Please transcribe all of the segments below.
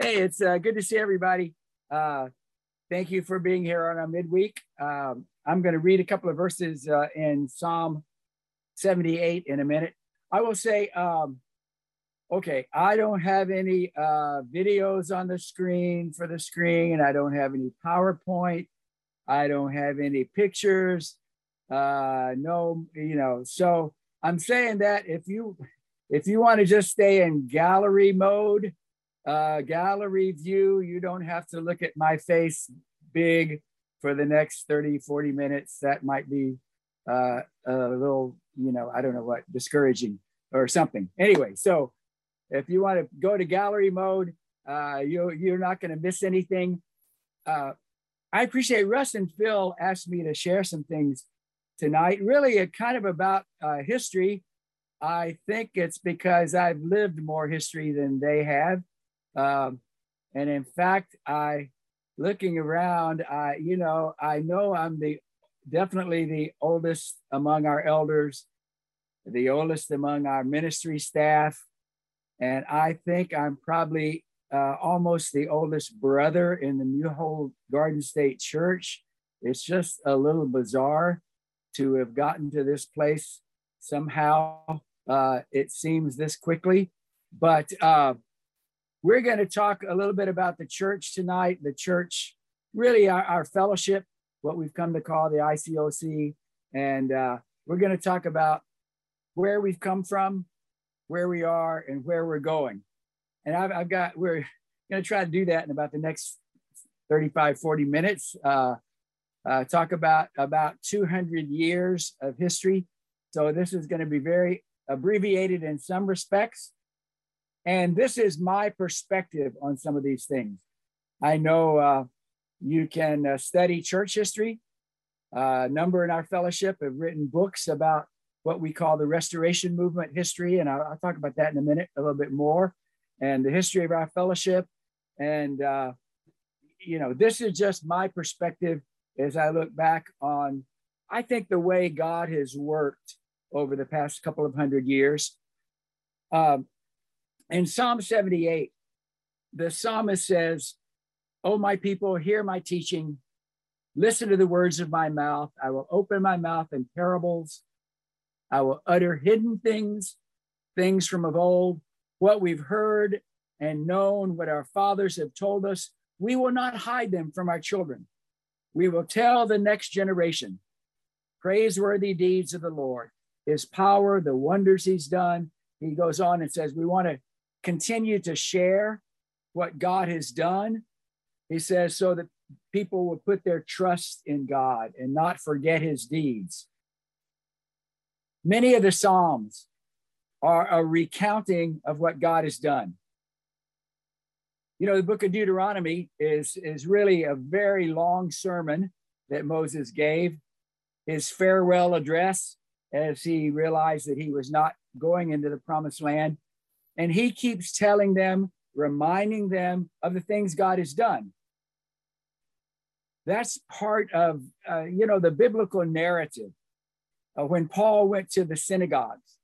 hey, it's uh, good to see everybody. Uh, thank you for being here on our midweek. Um, I'm going to read a couple of verses uh, in Psalm 78 in a minute. I will say, um, okay, I don't have any uh, videos on the screen for the screen, and I don't have any PowerPoint. I don't have any pictures. Uh, no, you know, so I'm saying that if you if you want to just stay in gallery mode, uh, gallery view, you don't have to look at my face big for the next 30, 40 minutes. That might be uh, a little, you know, I don't know what, discouraging or something. Anyway, so if you want to go to gallery mode, uh, you, you're not going to miss anything. Uh, I appreciate Russ and Phil asked me to share some things tonight, really a kind of about uh, history. I think it's because I've lived more history than they have. Um, and in fact, I, looking around, I, you know, I know I'm the definitely the oldest among our elders, the oldest among our ministry staff, and I think I'm probably uh, almost the oldest brother in the New Hope Garden State Church. It's just a little bizarre to have gotten to this place somehow. Uh, it seems this quickly, but uh, we're going to talk a little bit about the church tonight, the church, really our, our fellowship, what we've come to call the ICOC. And uh, we're going to talk about where we've come from, where we are, and where we're going. And I've, I've got, we're going to try to do that in about the next 35, 40 minutes. Uh, uh, talk about about 200 years of history. So this is going to be very abbreviated in some respects. And this is my perspective on some of these things. I know uh, you can uh, study church history. Uh, a number in our fellowship have written books about what we call the Restoration Movement history. And I'll, I'll talk about that in a minute, a little bit more, and the history of our fellowship. And, uh, you know, this is just my perspective as I look back on, I think the way God has worked over the past couple of hundred years. Um, in Psalm 78, the psalmist says, Oh, my people, hear my teaching. Listen to the words of my mouth. I will open my mouth in parables. I will utter hidden things, things from of old, what we've heard and known, what our fathers have told us. We will not hide them from our children. We will tell the next generation praiseworthy deeds of the Lord, his power, the wonders he's done. He goes on and says, We want to continue to share what God has done. He says, so that people will put their trust in God and not forget his deeds. Many of the Psalms are a recounting of what God has done. You know, the book of Deuteronomy is, is really a very long sermon that Moses gave, his farewell address as he realized that he was not going into the promised land and he keeps telling them, reminding them of the things God has done. That's part of, uh, you know, the biblical narrative. Uh, when Paul went to the synagogues,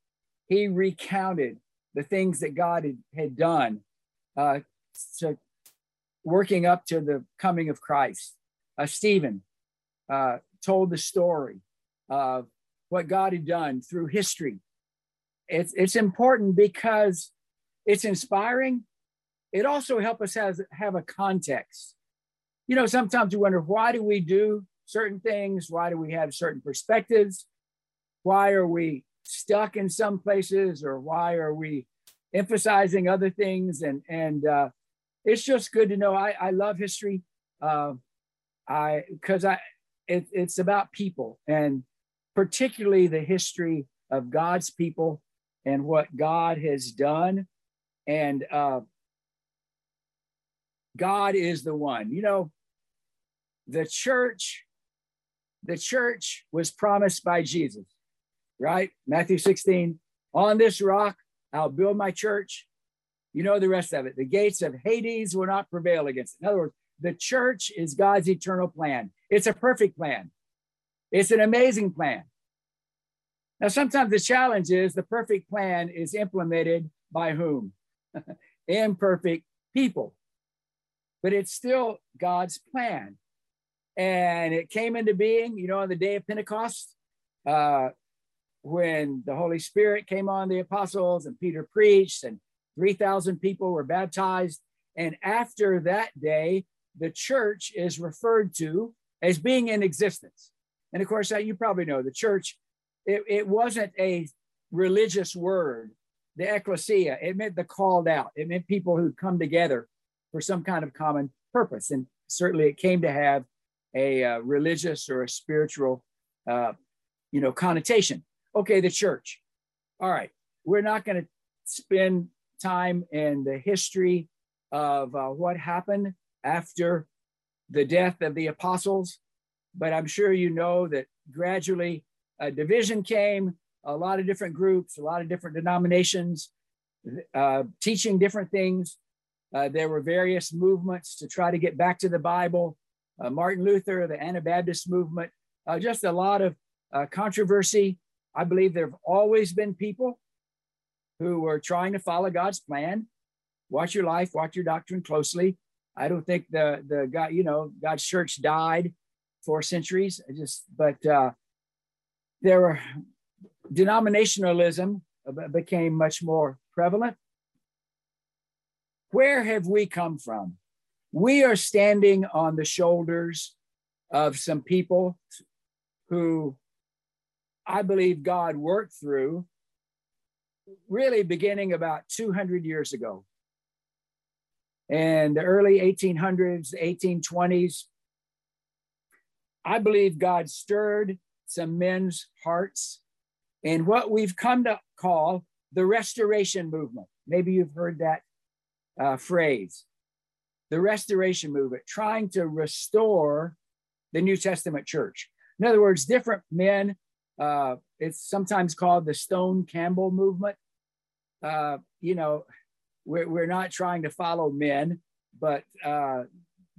he recounted the things that God had, had done uh, to working up to the coming of Christ. Uh, Stephen uh, told the story of what God had done through history. It's, it's important because it's inspiring. It also helps us have, have a context. You know, sometimes we wonder why do we do certain things? Why do we have certain perspectives? Why are we stuck in some places or why are we emphasizing other things? And, and uh, it's just good to know. I, I love history. Uh, I, cause I, it, it's about people and particularly the history of God's people and what God has done and uh, God is the one. You know, the church, the church was promised by Jesus, right? Matthew 16, on this rock, I'll build my church. You know the rest of it. The gates of Hades will not prevail against it. In other words, the church is God's eternal plan. It's a perfect plan. It's an amazing plan. Now, sometimes the challenge is the perfect plan is implemented by whom? imperfect people. but it's still God's plan. And it came into being, you know, on the day of Pentecost, uh, when the Holy Spirit came on the apostles and Peter preached, and 3,000 people were baptized. And after that day, the church is referred to as being in existence. And of course, you probably know the church, it, it wasn't a religious word, the ecclesia. It meant the called out, it meant people who come together for some kind of common purpose. And certainly it came to have a uh, religious or a spiritual, uh, you know, connotation. Okay, the church. All right, we're not going to spend time in the history of uh, what happened after the death of the apostles, but I'm sure you know that gradually a division came, a lot of different groups, a lot of different denominations, uh, teaching different things. Uh, there were various movements to try to get back to the Bible. Uh, Martin Luther, the Anabaptist movement, uh, just a lot of uh, controversy. I believe there have always been people who were trying to follow God's plan. Watch your life, watch your doctrine closely. I don't think the the God, you know, God's church died for centuries. I just, but uh, there were denominationalism became much more prevalent. Where have we come from? We are standing on the shoulders of some people who I believe God worked through really beginning about 200 years ago. In the early 1800s, 1820s, I believe God stirred some men's hearts in what we've come to call the restoration movement. Maybe you've heard that uh, phrase the restoration movement, trying to restore the New Testament church. In other words, different men, uh, it's sometimes called the Stone Campbell movement. Uh, you know, we're, we're not trying to follow men, but uh,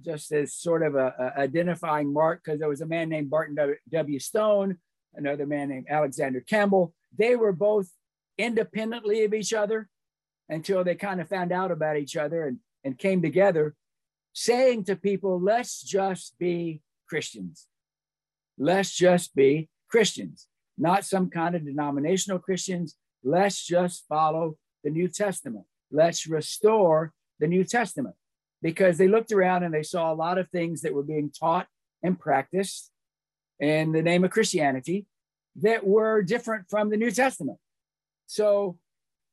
just as sort of a, a identifying mark, because there was a man named Barton W. Stone, another man named Alexander Campbell. They were both independently of each other until they kind of found out about each other and, and came together, saying to people, let's just be Christians. Let's just be Christians, not some kind of denominational Christians. Let's just follow the New Testament. Let's restore the New Testament because they looked around and they saw a lot of things that were being taught and practiced in the name of Christianity that were different from the New Testament. So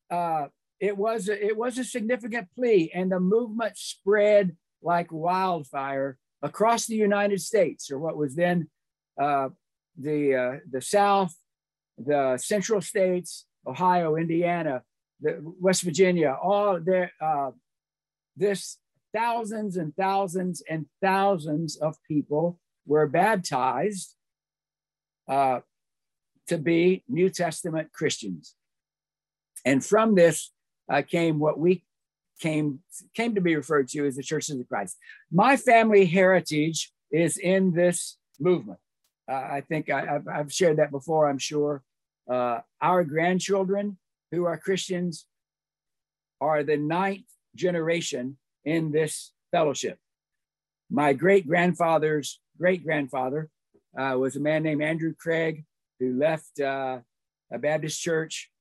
uh, it was a, it was a significant plea, and the movement spread like wildfire across the United States, or what was then uh, the uh, the South, the Central States, Ohio, Indiana, the West Virginia, all there. Uh, this thousands and thousands and thousands of people were baptized uh, to be New Testament Christians. And from this uh, came what we came, came to be referred to as the Churches of the Christ. My family heritage is in this movement. Uh, I think I, have shared that before, I'm sure. Uh, our grandchildren who are Christians are the ninth generation in this fellowship. My great grandfather's great grandfather uh, was a man named Andrew Craig who left uh, a Baptist church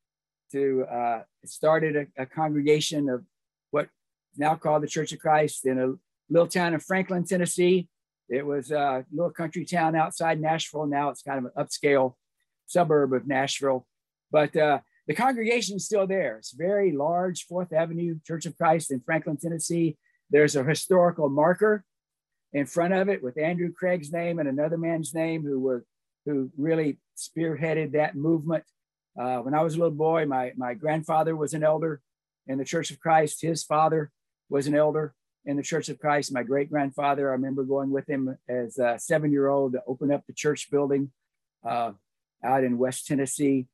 to uh, started a, a, congregation of what now called the Church of Christ in a little town in Franklin, Tennessee. It was a little country town outside Nashville. Now it's kind of an upscale suburb of Nashville. But uh, the congregation is still there. It's very large, Fourth Avenue Church of Christ in Franklin, Tennessee. There's a historical marker in front of it with Andrew Craig's name and another man's name who were who really spearheaded that movement. Uh, when I was a little boy, my my grandfather was an elder in the Church of Christ. His father was an elder in the Church of Christ. My great grandfather, I remember going with him as a seven year old to open up the church building uh, out in West Tennessee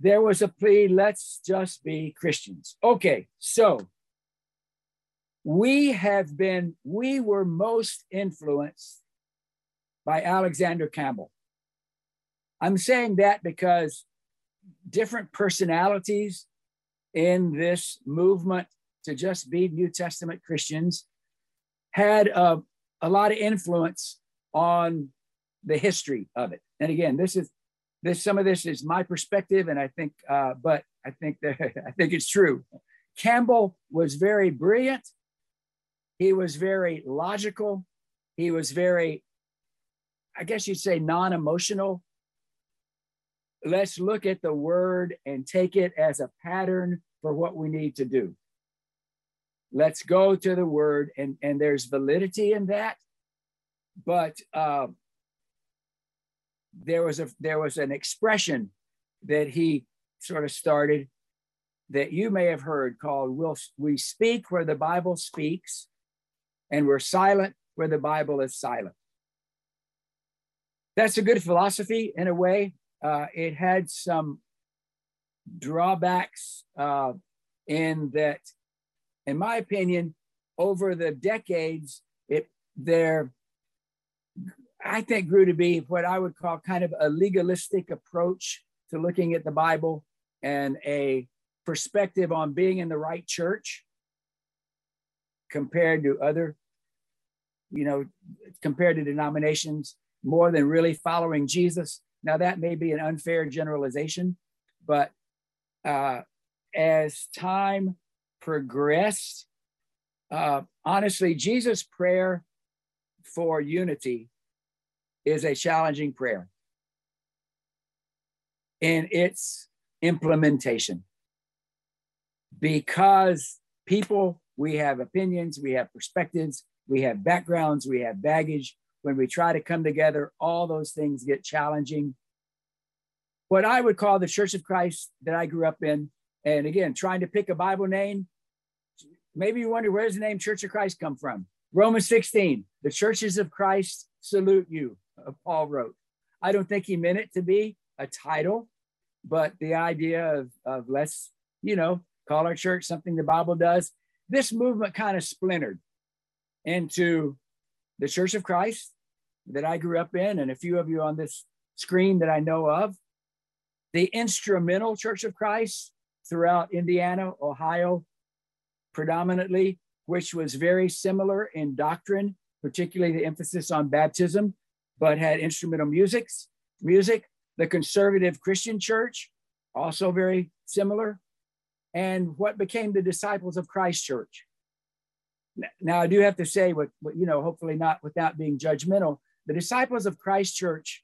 there was a plea let's just be Christians. Okay, so we have been, we were most influenced by Alexander Campbell. I'm saying that because different personalities in this movement to just be New Testament Christians had a, a lot of influence on the history of it. And again, this is this some of this is my perspective, and I think, uh, but I think that I think it's true. Campbell was very brilliant. He was very logical. He was very, I guess you'd say, non-emotional. Let's look at the word and take it as a pattern for what we need to do. Let's go to the word, and, and there's validity in that. But uh, there was a there was an expression that he sort of started that you may have heard called we'll, we speak where the bible speaks and we're silent where the bible is silent. That's a good philosophy in a way. Uh, it had some drawbacks uh, in that in my opinion over the decades it there I think grew to be what I would call kind of a legalistic approach to looking at the Bible and a perspective on being in the right church compared to other, you know, compared to denominations more than really following Jesus. Now, that may be an unfair generalization, but uh, as time progressed, uh, honestly, Jesus' prayer for unity is a challenging prayer in its implementation because people, we have opinions, we have perspectives, we have backgrounds, we have baggage. When we try to come together, all those things get challenging. What I would call the Church of Christ that I grew up in, and again, trying to pick a Bible name, maybe you wonder where does the name Church of Christ come from? Romans 16, the churches of Christ salute you. Uh, Paul wrote. I don't think he meant it to be a title, but the idea of, of let's, you know, call our church something the Bible does. This movement kind of splintered into the Church of Christ that I grew up in, and a few of you on this screen that I know of, the instrumental Church of Christ throughout Indiana, Ohio, predominantly, which was very similar in doctrine, particularly the emphasis on baptism but had instrumental musics, music. The conservative Christian church, also very similar, and what became the disciples of Christ Church. Now, I do have to say, what you know, hopefully not without being judgmental, the disciples of Christ Church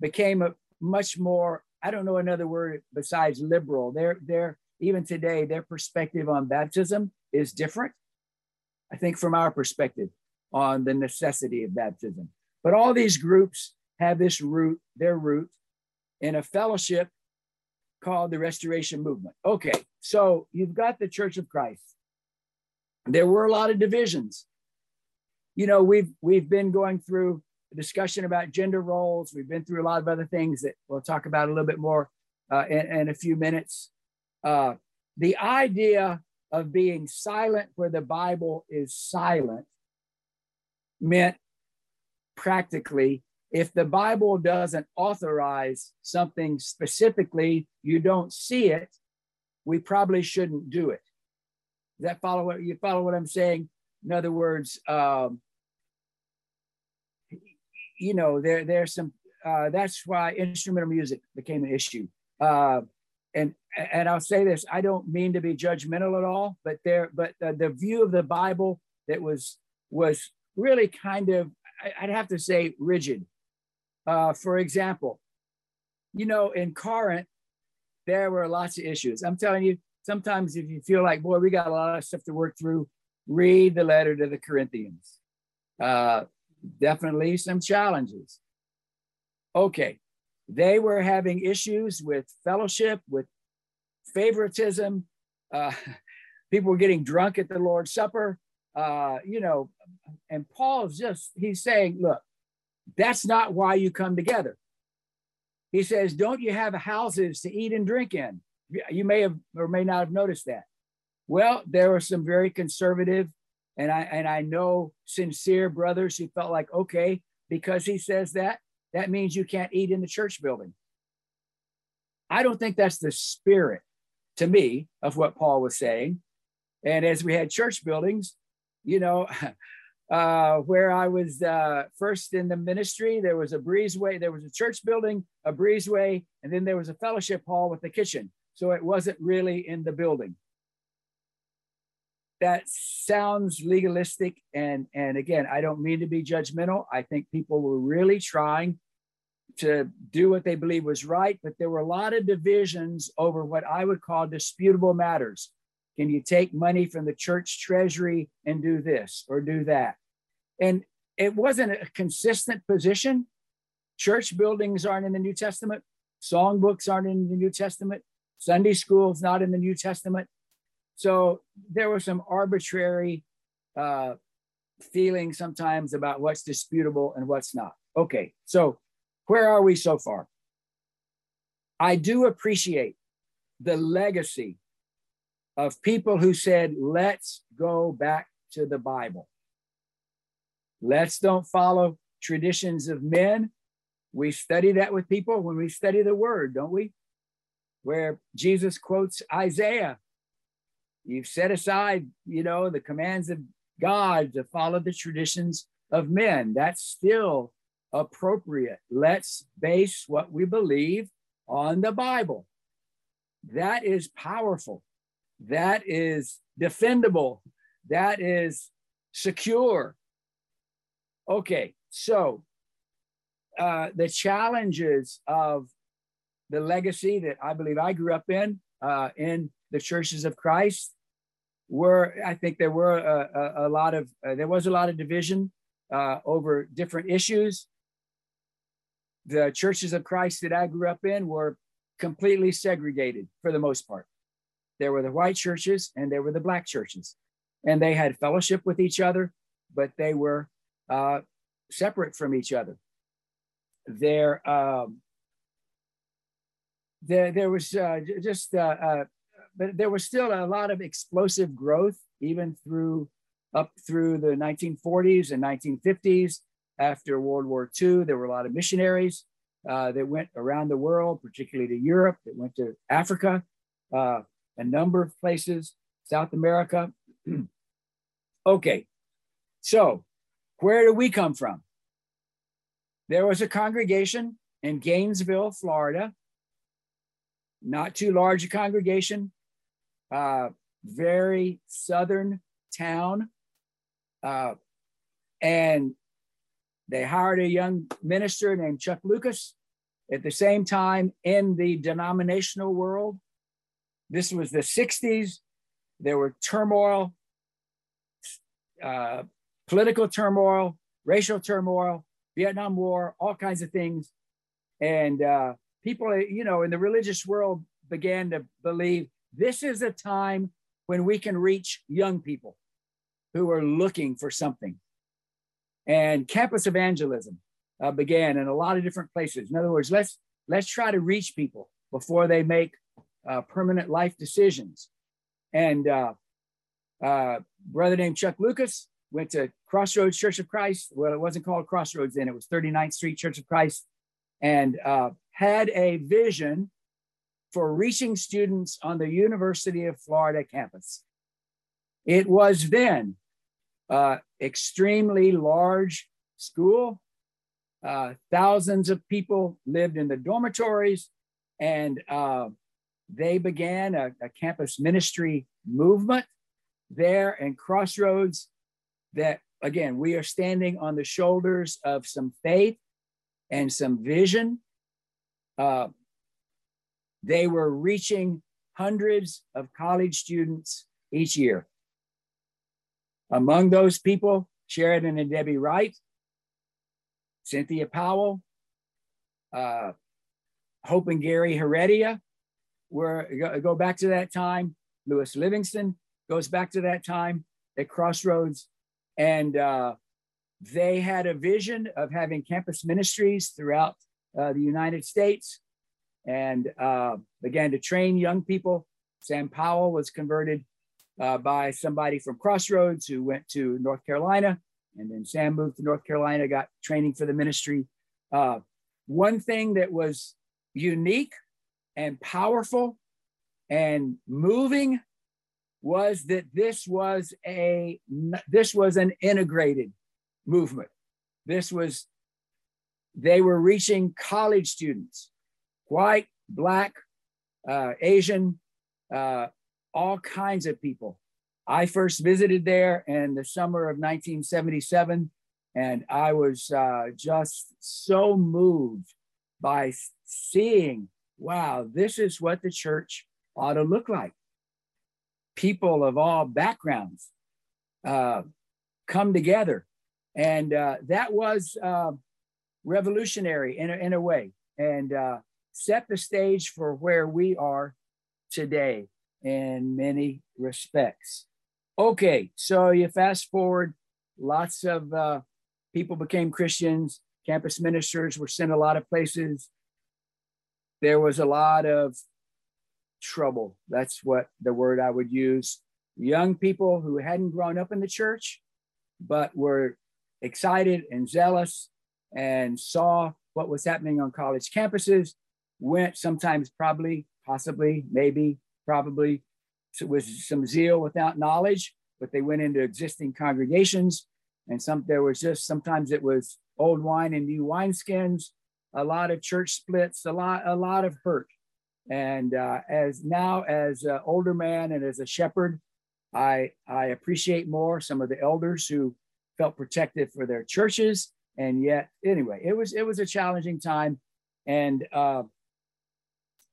became a much more, I don't know another word besides liberal. They're, they're, even today, their perspective on baptism is different. I think from our perspective on the necessity of baptism. But all these groups have this root, their root, in a fellowship called the Restoration Movement. Okay, so you've got the Church of Christ. There were a lot of divisions. You know, we've we've been going through a discussion about gender roles. We've been through a lot of other things that we'll talk about a little bit more uh, in, in, a few minutes. Uh, the idea of being silent where the Bible is silent meant practically if the Bible doesn't authorize something specifically, you don't see it, we probably shouldn't do it. Does that follow what you follow what I'm saying? In other words, um, you know, there there's some uh, that's why instrumental music became an issue. Uh, and and I'll say this: I don't mean to be judgmental at all, but there, but the, the view of the Bible that was was really kind of I'd have to say rigid. Uh, for example, you know, in Corinth, there were lots of issues. I'm telling you, sometimes if you feel like, boy, we got a lot of stuff to work through, read the letter to the Corinthians. Uh, definitely some challenges. Okay, they were having issues with fellowship, with favoritism. Uh, people were getting drunk at the Lord's Supper uh, you know, and Paul's just, he's saying, look, that's not why you come together. He says, don't you have houses to eat and drink in? You may have or may not have noticed that. Well, there were some very conservative and I and I know sincere brothers who felt like, okay, because he says that, that means you can't eat in the church building. I don't think that's the spirit to me of what Paul was saying. And as we had church buildings, you know, uh, where I was uh, first in the ministry, there was a breezeway, there was a church building, a breezeway, and then there was a fellowship hall with a kitchen. So it wasn't really in the building. That sounds legalistic. And, and again, I don't mean to be judgmental. I think people were really trying to do what they believe was right, but there were a lot of divisions over what I would call disputable matters. Can you take money from the church treasury and do this or do that? And it wasn't a consistent position. Church buildings aren't in the New Testament, songbooks aren't in the New Testament, Sunday school's not in the New Testament. So there was some arbitrary uh, feeling sometimes about what's disputable and what's not. Okay, so where are we so far? I do appreciate the legacy of people who said, let's go back to the Bible. Let's don't follow traditions of men. We study that with people when we study the word, don't we? Where Jesus quotes Isaiah. You've set aside, you know, the commands of God to follow the traditions of men. That's still appropriate. Let's base what we believe on the Bible. That is powerful. That is defendable. That is secure. Okay, so uh, the challenges of the legacy that I believe I grew up in, uh, in the churches of Christ, were I think there were a, a, a lot of uh, there was a lot of division uh, over different issues. The churches of Christ that I grew up in were completely segregated for the most part. There were the white churches and there were the black churches. And they had fellowship with each other, but they were uh, separate from each other. There, um, there, there was uh, just, uh, uh, but there was still a lot of explosive growth, even through up through the 1940s and 1950s. After World War II, there were a lot of missionaries uh, that went around the world, particularly to Europe, that went to Africa. A number of places, South America. okay, so where do we come from? There was a congregation in Gainesville, Florida, not too large a congregation, uh, very southern town. Uh, and they hired a young minister named Chuck Lucas. At the same time, in the denominational world, this was the 60s. There were turmoil, uh, political turmoil, racial turmoil, Vietnam War, all kinds of things. And uh, people, you know, in the religious world began to believe this is a time when we can reach young people who are looking for something. And campus evangelism uh, began in a lot of different places. In other words, let's let's try to reach people before they make uh, permanent life decisions. And uh, uh, brother named Chuck Lucas went to Crossroads Church of Christ. Well, it wasn't called Crossroads then, it was 39th Street Church of Christ, and uh, had a vision for reaching students on the University of Florida campus. It was then uh, extremely large school. Uh, thousands of people lived in the dormitories, and uh, they began a, a campus ministry movement there in Crossroads that, again, we are standing on the shoulders of some faith and some vision. Uh, they were reaching hundreds of college students each year. Among those people, Sheridan and Debbie Wright, Cynthia Powell, uh, Hope and Gary Heredia, where go back to that time. Lewis Livingston goes back to that time at Crossroads, and uh, they had a vision of having campus ministries throughout uh, the United States, and uh, began to train young people. Sam Powell was converted uh, by somebody from Crossroads who went to North Carolina, and then Sam moved to North Carolina, got training for the ministry. Uh, one thing that was unique and powerful and moving was that this was a this was an integrated movement. This was they were reaching college students, white, black, uh, Asian, uh, all kinds of people. I first visited there in the summer of 1977, and I was uh, just so moved by seeing, wow, this is what the church ought to look like. People of all backgrounds uh, come together. And uh, that was uh, revolutionary in a, in a way and uh, set the stage for where we are today in many respects. Okay, so you fast forward, lots of uh, people became Christians, campus ministers were sent a lot of places. There was a lot of trouble. That's what the word I would use. Young people who hadn't grown up in the church, but were excited and zealous and saw what was happening on college campuses, went sometimes, probably, possibly, maybe, probably, with some zeal without knowledge, but they went into existing congregations. And some there was just sometimes it was old wine and new wineskins, a lot of church splits, a lot, a lot of hurt. And uh, as now, as an older man and as a shepherd, I I appreciate more some of the elders who felt protected for their churches. And yet anyway it was it was a challenging time. And uh,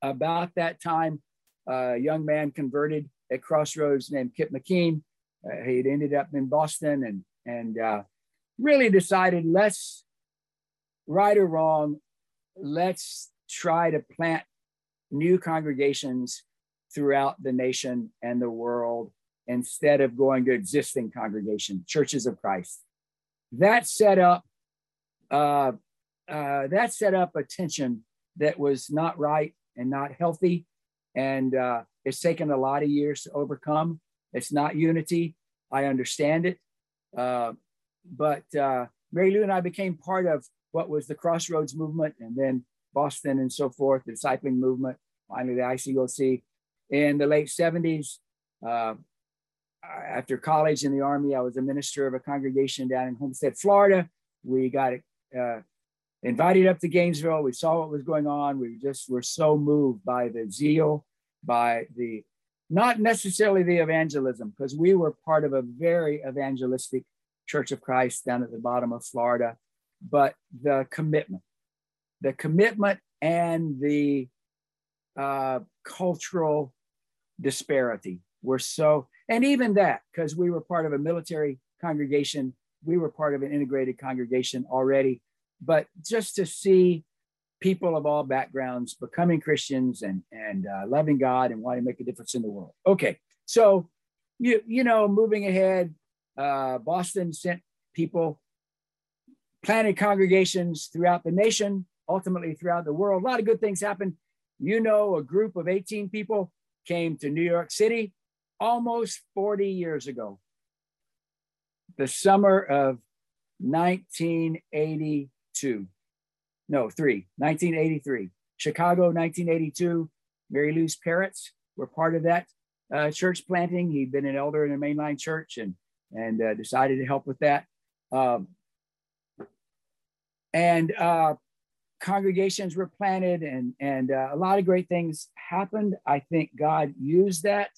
about that time a young man converted at crossroads named Kip McKean uh, he'd ended up in boston and and uh, really decided let's right or wrong let's try to plant new congregations throughout the nation and the world instead of going to existing congregation churches of christ that set up uh, uh, that set up a tension that was not right and not healthy. And uh, it's taken a lot of years to overcome. It's not unity. I understand it. Uh, but uh, Mary Lou and I became part of what was the Crossroads movement and then Boston and so forth, the discipling movement, finally the ICOC. In the late 70s, uh, after college in the Army, I was a minister of a congregation down in Homestead, Florida. We got uh, invited up to Gainesville. We saw what was going on. We just were so moved by the zeal, by the not necessarily the evangelism, because we were part of a very evangelistic Church of Christ down at the bottom of Florida, but the commitment, the commitment and the uh, cultural disparity were so, and even that, because we were part of a military congregation we were part of an integrated congregation already, but just to see people of all backgrounds becoming Christians and and uh, loving God and wanting to make a difference in the world. Okay, so you you know, moving ahead, uh, Boston sent people, planted congregations throughout the nation, ultimately throughout the world. A lot of good things happened. You know, a group of 18 people came to New York City almost 40 years ago the summer of 1982. No, three, 1983. Chicago, 1982. Mary Lou's parents were part of that uh, church planting. He'd been an elder in a mainline church and, and uh, decided to help with that. Um, and uh, congregations were planted and, and uh, a lot of great things happened. I think God used that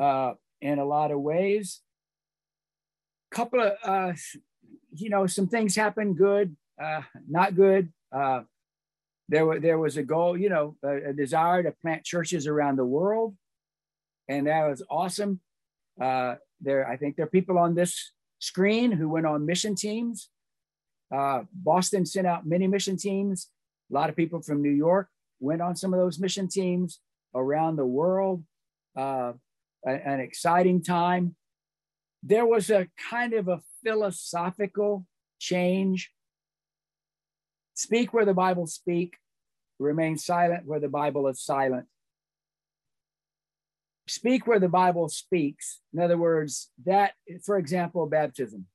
uh, in a lot of ways. A couple of uh, you know some things happened good uh, not good. Uh, there, were, there was a goal you know a, a, desire to plant churches around the world and that was awesome. Uh, there i think there are people on this screen who went on mission teams uh, boston sent out many mission teams a lot of people from new york went on some of those mission teams around the world uh, an exciting time there was a kind of a philosophical change. Speak where the Bible speak, remain silent where the Bible is silent. Speak where the Bible speaks. In other words, that, for example, baptism.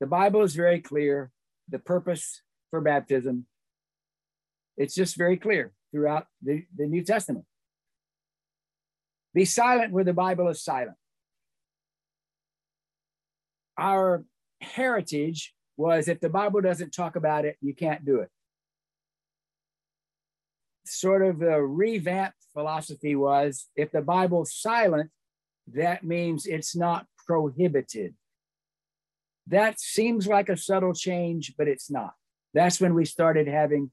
The Bible is very clear, the purpose for baptism. It's just very clear throughout the, the New Testament. Be silent where the Bible is silent. Our heritage was if the Bible doesn't talk about it, you can't do it. Sort of the revamped philosophy was if the Bible's silent, that means it's not prohibited. That seems like a subtle change, but it's not. That's when we started having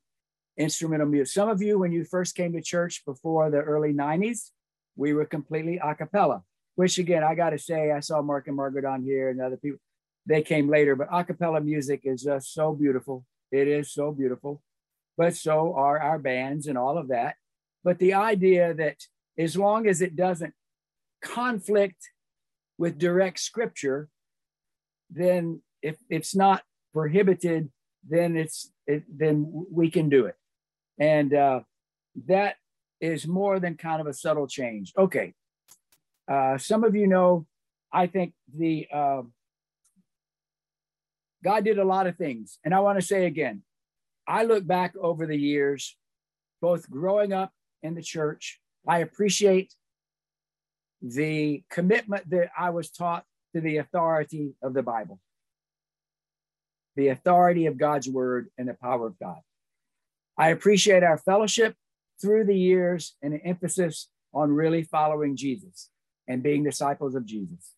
instrumental music. Some of you, when you first came to church before the early 90s, we were completely a cappella, which again, I got to say, I saw Mark and Margaret on here and other people. They came later, but a cappella music is just so beautiful. It is so beautiful, but so are our bands and all of that. But the idea that as long as it doesn't conflict with direct scripture, then if it's not prohibited, then it's it, then we can do it, and uh, that is more than kind of a subtle change. Okay, uh, some of you know, I think the uh, God did a lot of things, and I want to say again, I look back over the years, both growing up in the church, I appreciate the commitment that I was taught to the authority of the Bible, the authority of God's word and the power of God. I appreciate our fellowship through the years and an emphasis on really following Jesus and being disciples of Jesus.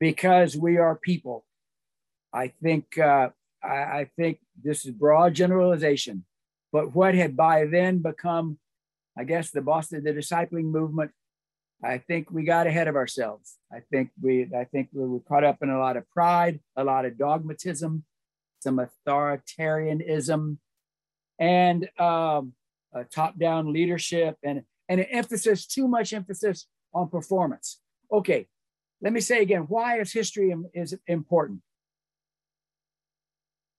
Because we are people, I think uh, I, I think this is broad generalization, but what had by then become, I guess, the Boston the discipling movement I think we got ahead of ourselves. I think we I think we were caught up in a lot of pride, a lot of dogmatism, some authoritarianism, and um, top-down leadership, and and an emphasis, too much emphasis on performance. Okay, let me say again, why is history is important?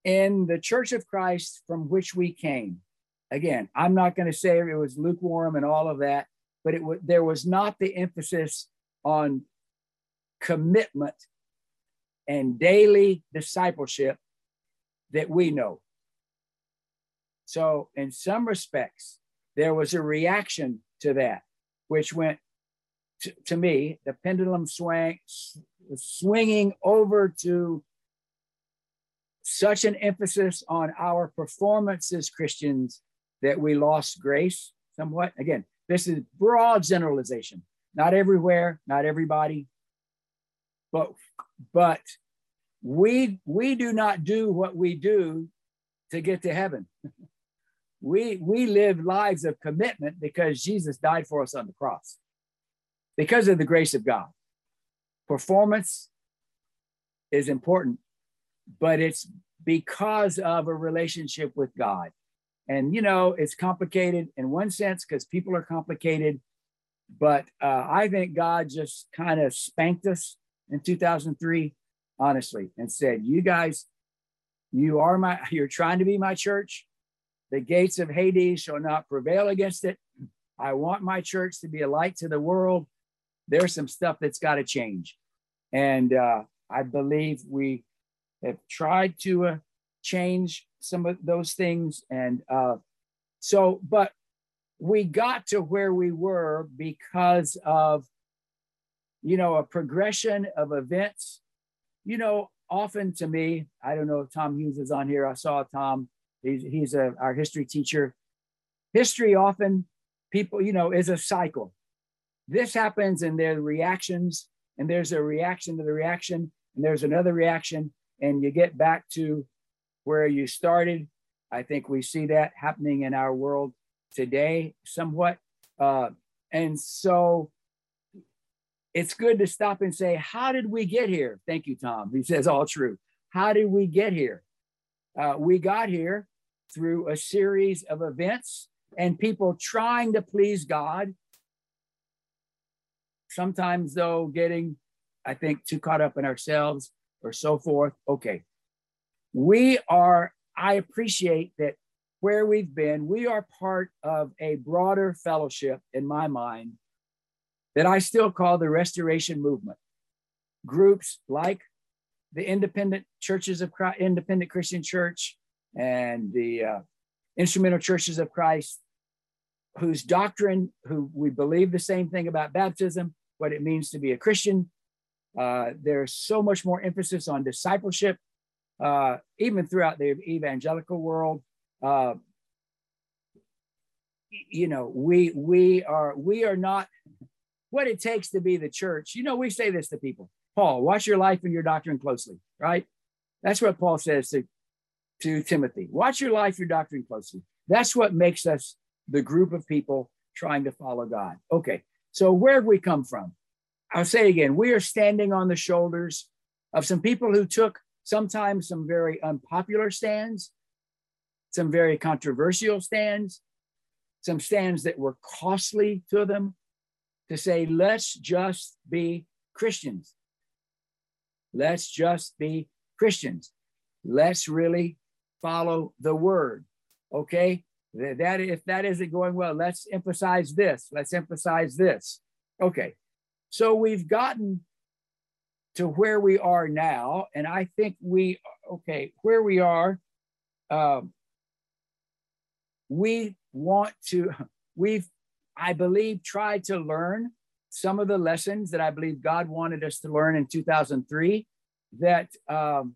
In the Church of Christ from which we came, again, I'm not going to say it was lukewarm and all of that but it w- there was not the emphasis on commitment and daily discipleship that we know. So, in some respects, there was a reaction to that, which went to, to me, the pendulum swang, swinging over to such an emphasis on our performance as Christians that we lost grace somewhat. Again, this is broad generalization. Not everywhere, not everybody, but but we we do not do what we do to get to heaven. we we live lives of commitment because Jesus died for us on the cross. Because of the grace of God. Performance is important, but it's because of a relationship with God. And, you know, it's complicated in one sense because people are complicated. But uh, I think God just kind of spanked us in 2003, honestly, and said, You guys, you are my, you're trying to be my church. The gates of Hades shall not prevail against it. I want my church to be a light to the world. There's some stuff that's got to change. And uh, I believe we have tried to uh, change some of those things. And uh, so, but we got to where we were because of, you know, a progression of events. You know, often to me, I don't know if Tom Hughes is on here. I saw Tom. He's, he's a, our history teacher. History often, people, you know, is a cycle. This happens and there are reactions, and there's a reaction to the reaction, and there's another reaction, and you get back to where you started. I think we see that happening in our world today somewhat. Uh, and so it's good to stop and say, How did we get here? Thank you, Tom. He says, All true. How did we get here? Uh, we got here through a series of events and people trying to please God. Sometimes, though, getting, I think, too caught up in ourselves or so forth. Okay, we are, I appreciate that where we've been, we are part of a broader fellowship in my mind that I still call the restoration movement. Groups like the independent churches of Christ, independent Christian church and the uh, instrumental churches of Christ, whose doctrine, who we believe the same thing about baptism, what it means to be a Christian. Uh, there's so much more emphasis on discipleship, uh, even throughout the evangelical world. Uh, you know, we we are we are not what it takes to be the church. You know, we say this to people. Paul, watch your life and your doctrine closely, right? That's what Paul says to, to Timothy. Watch your life, your doctrine closely. That's what makes us the group of people trying to follow God. Okay, so where have we come from? I'll say again, we are standing on the shoulders of some people who took sometimes some very unpopular stands, some very controversial stands, some stands that were costly to them to say, let's just be Christians. Let's just be Christians. Let's really follow the word. Okay. That if that isn't going well, let's emphasize this. Let's emphasize this. Okay. So we've gotten to where we are now, and I think we okay where we are. Um, we want to. We've, I believe, tried to learn some of the lessons that I believe God wanted us to learn in 2003 that um,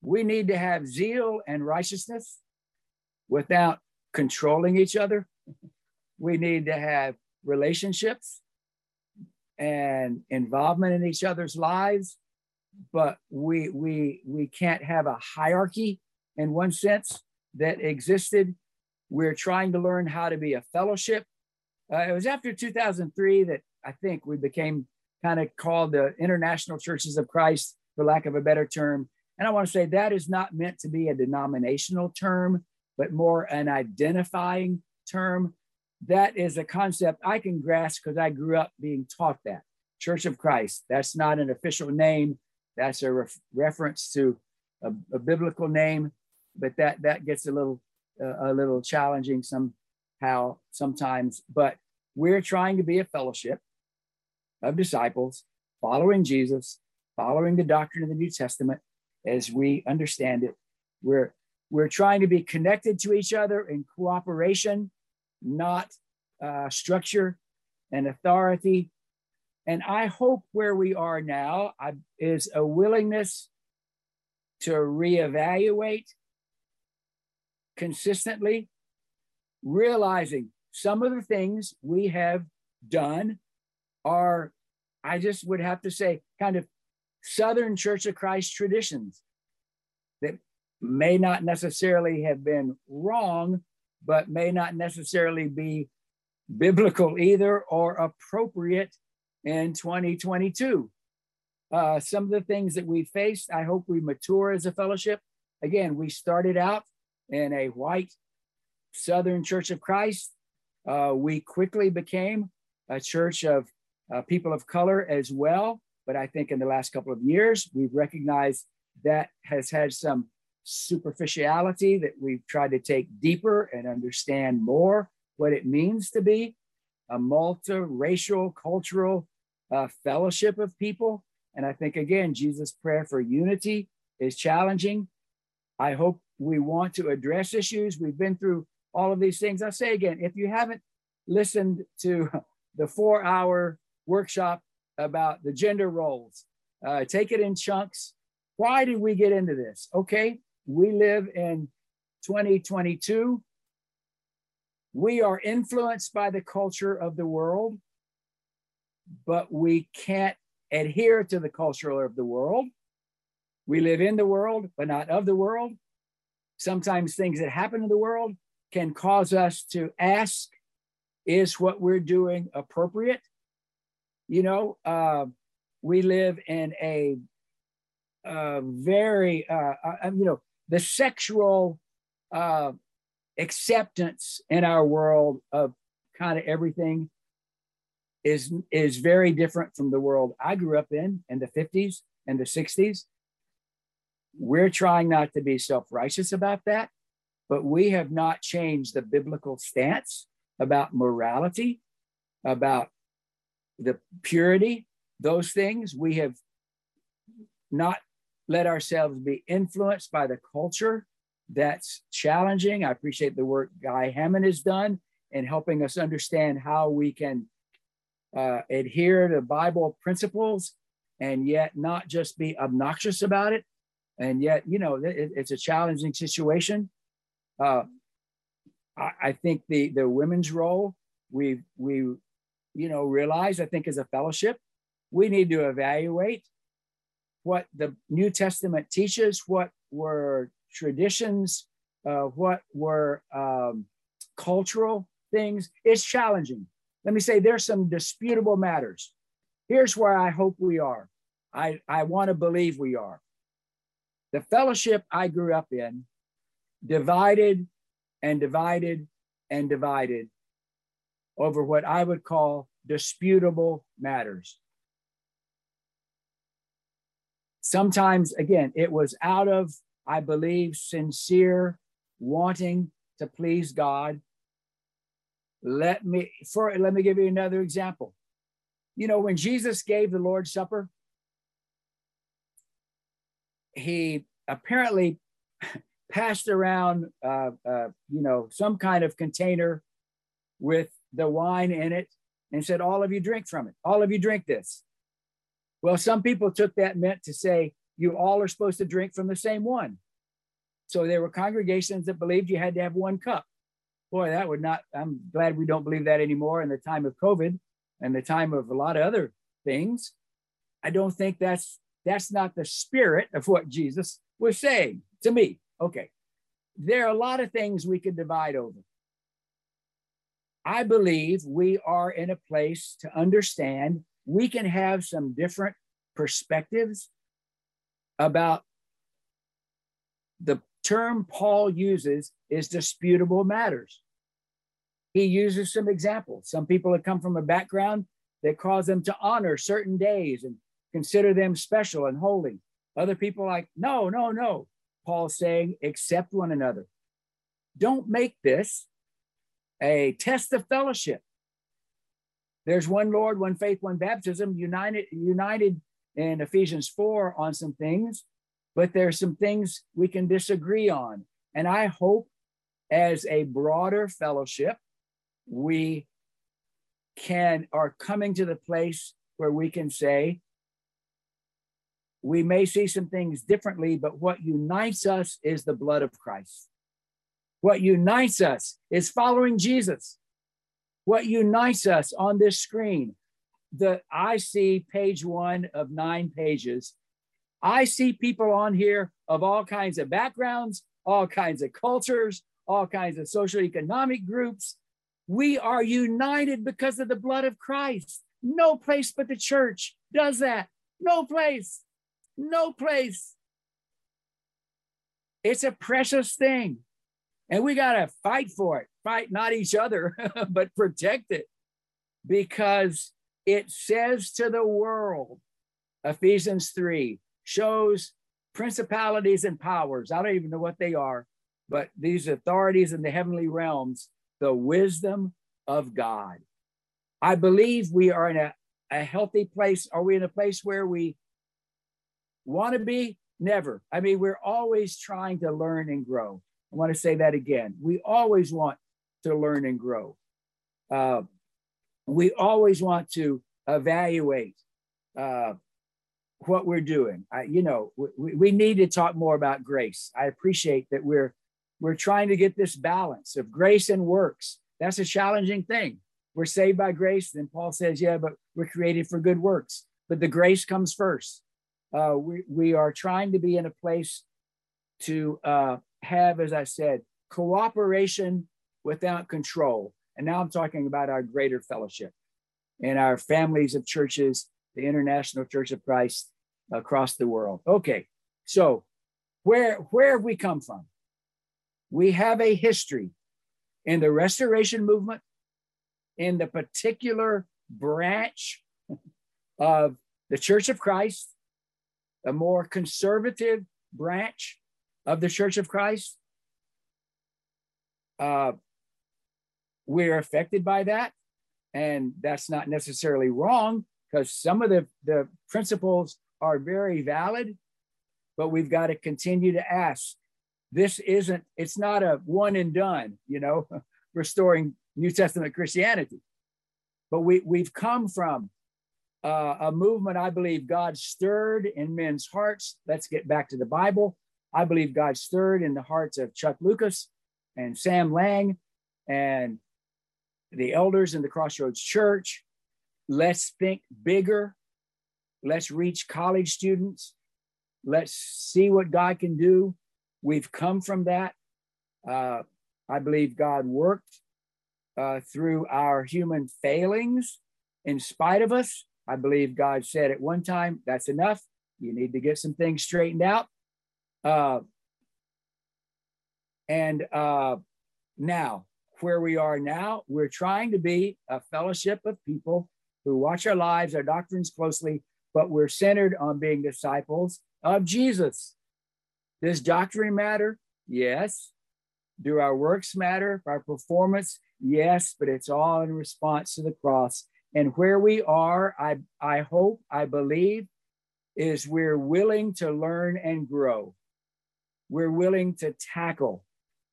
we need to have zeal and righteousness without controlling each other. We need to have relationships and involvement in each other's lives, but we we we can't have a hierarchy in one sense that existed. We're trying to learn how to be a fellowship uh, it was after 2003 that I think we became kind of called the International Churches of Christ, for lack of a better term. And I want to say that is not meant to be a denominational term, but more an identifying term. That is a concept I can grasp because I grew up being taught that. Church of Christ, that's not an official name. That's a ref- reference to a, a, biblical name, but that that gets a little uh, a little challenging somehow sometimes, but we're trying to be a fellowship of disciples, following Jesus, following the doctrine of the New Testament as we understand it. We're, we're trying to be connected to each other in cooperation, not uh, structure and authority. And I hope where we are now I, is a willingness to reevaluate consistently realizing some of the things we have done are, I just would have to say, kind of Southern Church of Christ traditions that may not necessarily have been wrong, but may not necessarily be biblical either or appropriate in 2022. Uh, some of the things that we faced, I hope we mature as a fellowship. Again, we started out in a white Southern Church of Christ. Uh, we quickly became a church of uh, people of color as well. But I think in the last couple of years, we've recognized that has had some superficiality that we've tried to take deeper and understand more what it means to be a multiracial, cultural uh, fellowship of people. And I think, again, Jesus' prayer for unity is challenging. I hope we want to address issues. We've been through all of these things. I say again, if you haven't listened to the four hour workshop about the gender roles, uh, take it in chunks. Why did we get into this? Okay, we live in 2022. We are influenced by the culture of the world, but we can't adhere to the culture of the world. We live in the world, but not of the world. Sometimes things that happen in the world can cause us to ask is what we're doing appropriate you know uh, we live in a, very uh, uh, you know the sexual uh, acceptance in our world of kind of everything is is very different from the world I grew up in in the 50s and the 60s. We're trying not to be self-righteous about that but we have not changed the biblical stance about morality, about the purity, those things. We have not let ourselves be influenced by the culture that's challenging. I appreciate the work Guy Hammond has done in helping us understand how we can uh, adhere to Bible principles and yet not just be obnoxious about it. And yet, you know, it, it's a challenging situation. Uh, I, I think the the women's role we we you know realize I think as a fellowship we need to evaluate what the New Testament teaches, what were traditions, uh, what were um, cultural things. It's challenging. Let me say there's some disputable matters. Here's where I hope we are. I, I want to believe we are. The fellowship I grew up in divided and divided and divided over what I would call disputable matters. Sometimes, again, it was out of, I believe, sincere wanting to please God. Let me for let me give you another example. You know, when Jesus gave the Lord's Supper, he apparently passed around, uh, uh, you know, some kind of container with the wine in it and said, All of you drink from it. All of you drink this. Well, some people took that meant to say, You all are supposed to drink from the same one. So there were congregations that believed you had to have one cup. Boy, that would not, I'm glad we don't believe that anymore in the time of COVID and the time of a lot of other things. I don't think that's that's not the spirit of what Jesus was saying to me. Okay. There are a lot of things we could divide over. I believe we are in a place to understand we can have some different perspectives about the term Paul uses is disputable matters. He uses some examples. Some people have come from a background that cause them to honor certain days and consider them special and holy. Other people like, no, no, no. Paul's saying, accept one another. Don't make this a test of fellowship. There's one Lord, one faith, one baptism, united, united in Ephesians 4 on some things, but there's some things we can disagree on. And I hope as a broader fellowship, we can are coming to the place where we can say, we may see some things differently, but what unites us is the blood of Christ. What unites us is following Jesus. What unites us on this screen, the I see page one of nine pages. I see people on here of all kinds of backgrounds, all kinds of cultures, all kinds of social economic groups. We are united because of the blood of Christ. No place but the church does that. No place. No place. It's a precious thing. And we got to fight for it, fight not each other, but protect it because it says to the world, Ephesians 3 shows principalities and powers. I don't even know what they are, but these authorities in the heavenly realms, the wisdom of God. I believe we are in a, a healthy place. Are we in a place where we want to be? Never. I mean, we're always trying to learn and grow. I want to say that again. We always want to learn and grow. Uh, we always want to evaluate uh, what we're doing. I, you know, we, we need to talk more about grace. I appreciate that we're we're trying to get this balance of grace and works. That's a challenging thing. We're saved by grace. Then Paul says, yeah, but we're created for good works. But the grace comes first. Uh, we, we are trying to be in a place to uh, have, as I said, cooperation without control. And now I'm talking about our greater fellowship and our families of churches, the International Church of Christ across the world. Okay, so where, where have we come from? We have a history in the restoration movement, in the particular branch of the Church of Christ, a more conservative branch of the Church of Christ. Uh, we're affected by that. And that's not necessarily wrong because some of the, the principles are very valid, but we've got to continue to ask. This isn't, it's not a one and done, you know, restoring New Testament Christianity. But we, we've come from uh, a movement I believe God stirred in men's hearts. Let's get back to the Bible. I believe God stirred in the hearts of Chuck Lucas and Sam Laing and the elders in the Crossroads Church. Let's think bigger. Let's reach college students. Let's see what God can do. We've come from that. Uh, I believe God worked uh, through our human failings in spite of us. I believe God said at one time, that's enough. You need to get some things straightened out. Uh, and uh, now, where we are now, we're trying to be a fellowship of people who watch our lives, our doctrines closely, but we're centered on being disciples of Jesus. Does doctrine matter? Yes. Do our works matter? Our performance? Yes, but it's all in response to the cross. And where we are, I, I hope, I believe, is we're willing to learn and grow. We're willing to tackle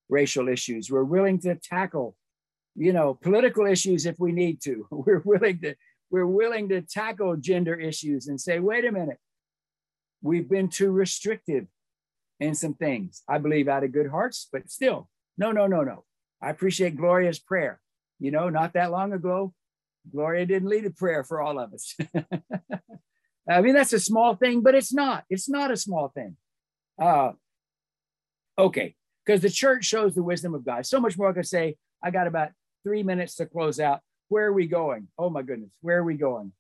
racial issues. We're willing to tackle, you know, political issues if we need to. We're willing to, we're willing to tackle gender issues and say, wait a minute, we've been too restrictive in some things. I believe out of good hearts, but still, no, no, no, no. I appreciate Gloria's prayer. You know, not that long ago, Gloria didn't lead a prayer for all of us. I mean, that's a small thing, but it's not. It's not a small thing. Uh, okay, because the church shows the wisdom of God. So much more I could say. I got about three minutes to close out. Where are we going? Oh my goodness, where are we going?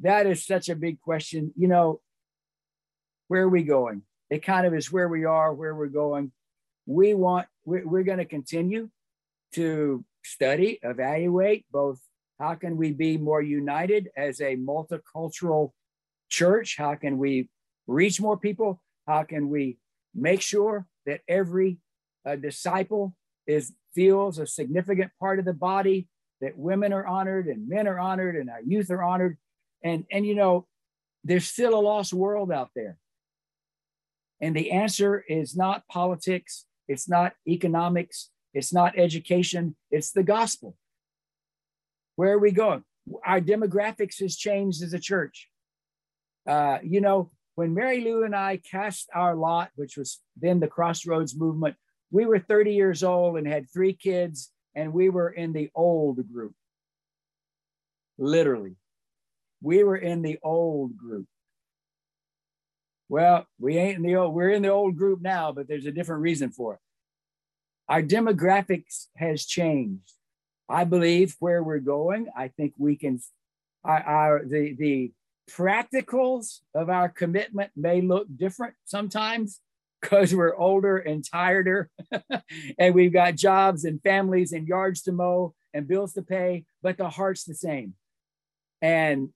That is such a big question. You know, where are we going? It kind of is where we are, where we're going. We want, we're, we're going to continue to study, evaluate both how can we be more united as a multicultural church? How can we reach more people? How can we make sure that every uh, disciple is feels a significant part of the body? That women are honored and men are honored and our youth are honored, and and you know, there's still a lost world out there. And the answer is not politics, it's not economics, it's not education, it's the gospel. Where are we going? Our demographics has changed as a church. Uh, you know, when Mary Lou and I cast our lot, which was then the Crossroads movement, we were 30 years old and had three kids, and we were in the old group. Literally, we were in the old group. Well, we ain't in the old, we're in the old group now, but there's a different reason for it. Our demographics has changed. I believe where we're going, I think we can, our, our the, the practicals of our commitment may look different sometimes because we're older and tireder and we've got jobs and families and yards to mow and bills to pay, but the heart's the same. And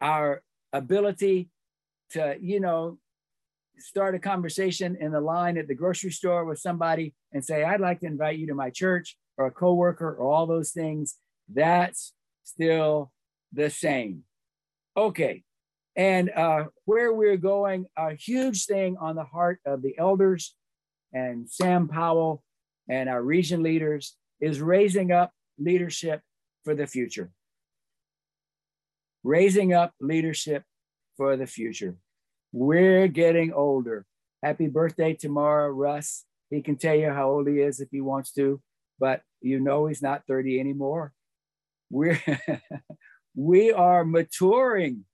our ability to, you know, start a conversation in the line at the grocery store with somebody and say, I'd like to invite you to my church or a coworker or all those things, that's still the same. Okay. And uh, where we're going, a huge thing on the heart of the elders and Sam Powell and our region leaders is raising up leadership for the future. Raising up leadership for the future. We're getting older. Happy birthday tomorrow, Russ. He can tell you how old he is if he wants to, but you know he's not 30 anymore. We're we are maturing.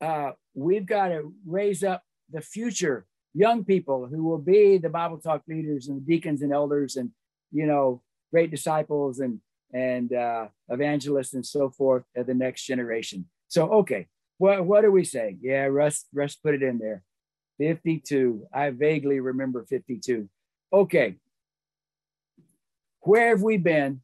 Uh, we've got to raise up the future young people who will be the Bible talk leaders and deacons and elders and you know great disciples and and uh, evangelists and so forth of the next generation. So okay, what, what are we saying? Yeah, Russ, Russ put it in there. 52. I vaguely remember 52. Okay. Where have we been?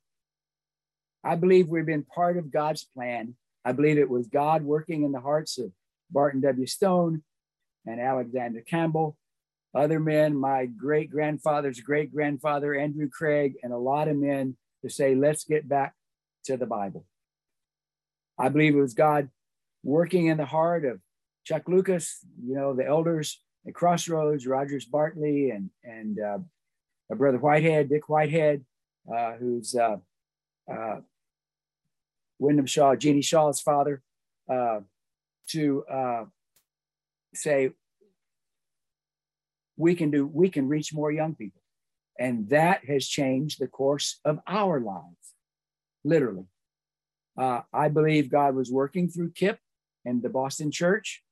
I believe we've been part of God's plan. I believe it was God working in the hearts of Barton W. Stone and Alexander Campbell, other men, my great grandfather's great grandfather, Andrew Craig, and a lot of men to say, let's get back to the Bible. I believe it was God working in the heart of Chuck Lucas, you know, the elders at Crossroads, Rogers Bartley, and and uh, brother Whitehead, Dick Whitehead, uh, who's uh, uh, Wyndham Shaw, Jeanie Shaw's father, uh, to uh, say we can do we can reach more young people, and that has changed the course of our lives, literally. Uh, I believe God was working through Kip and the Boston Church.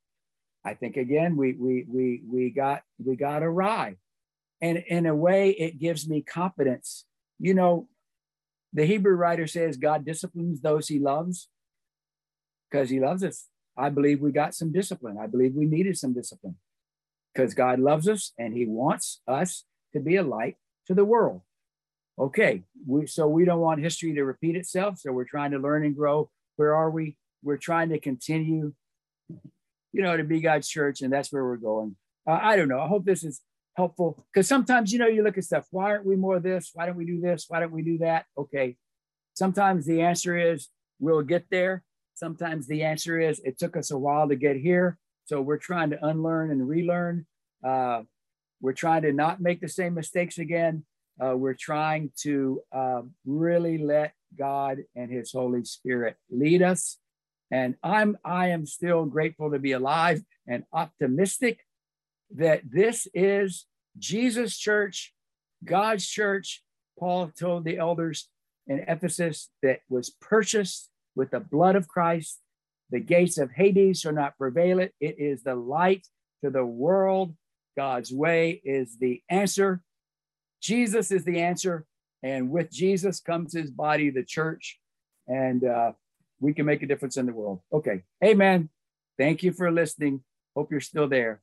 I think again we we we we got we got awry, and in a way it gives me confidence. You know, the Hebrew writer says God disciplines those he loves because he loves us. I believe we got some discipline. I believe we needed some discipline because God loves us and he wants us to be a light to the world. Okay, we, so we don't want history to repeat itself. So we're trying to learn and grow. Where are we? We're trying to continue, you know, to be God's church, and that's where we're going. Uh, I don't know. I hope this is helpful. Because sometimes you know you look at stuff why aren't we more this? Why don't we do this? Why don't we do that? Okay. Sometimes the answer is we'll get there. Sometimes the answer is it took us a while to get here. So we're trying to unlearn and relearn. Uh, we're trying to not make the same mistakes again. Uh, we're trying to uh, really let god and his holy spirit lead us. And i'm i am still grateful to be alive and optimistic that this is Jesus' church, God's church. Paul told the elders in Ephesus that was purchased with the blood of Christ. The gates of Hades shall not prevail it. It is the light to the world. God's way is the answer. Jesus is the answer. And with Jesus comes his body, the church. And uh, we can make a difference in the world. Okay. Amen. Thank you for listening. Hope you're still there.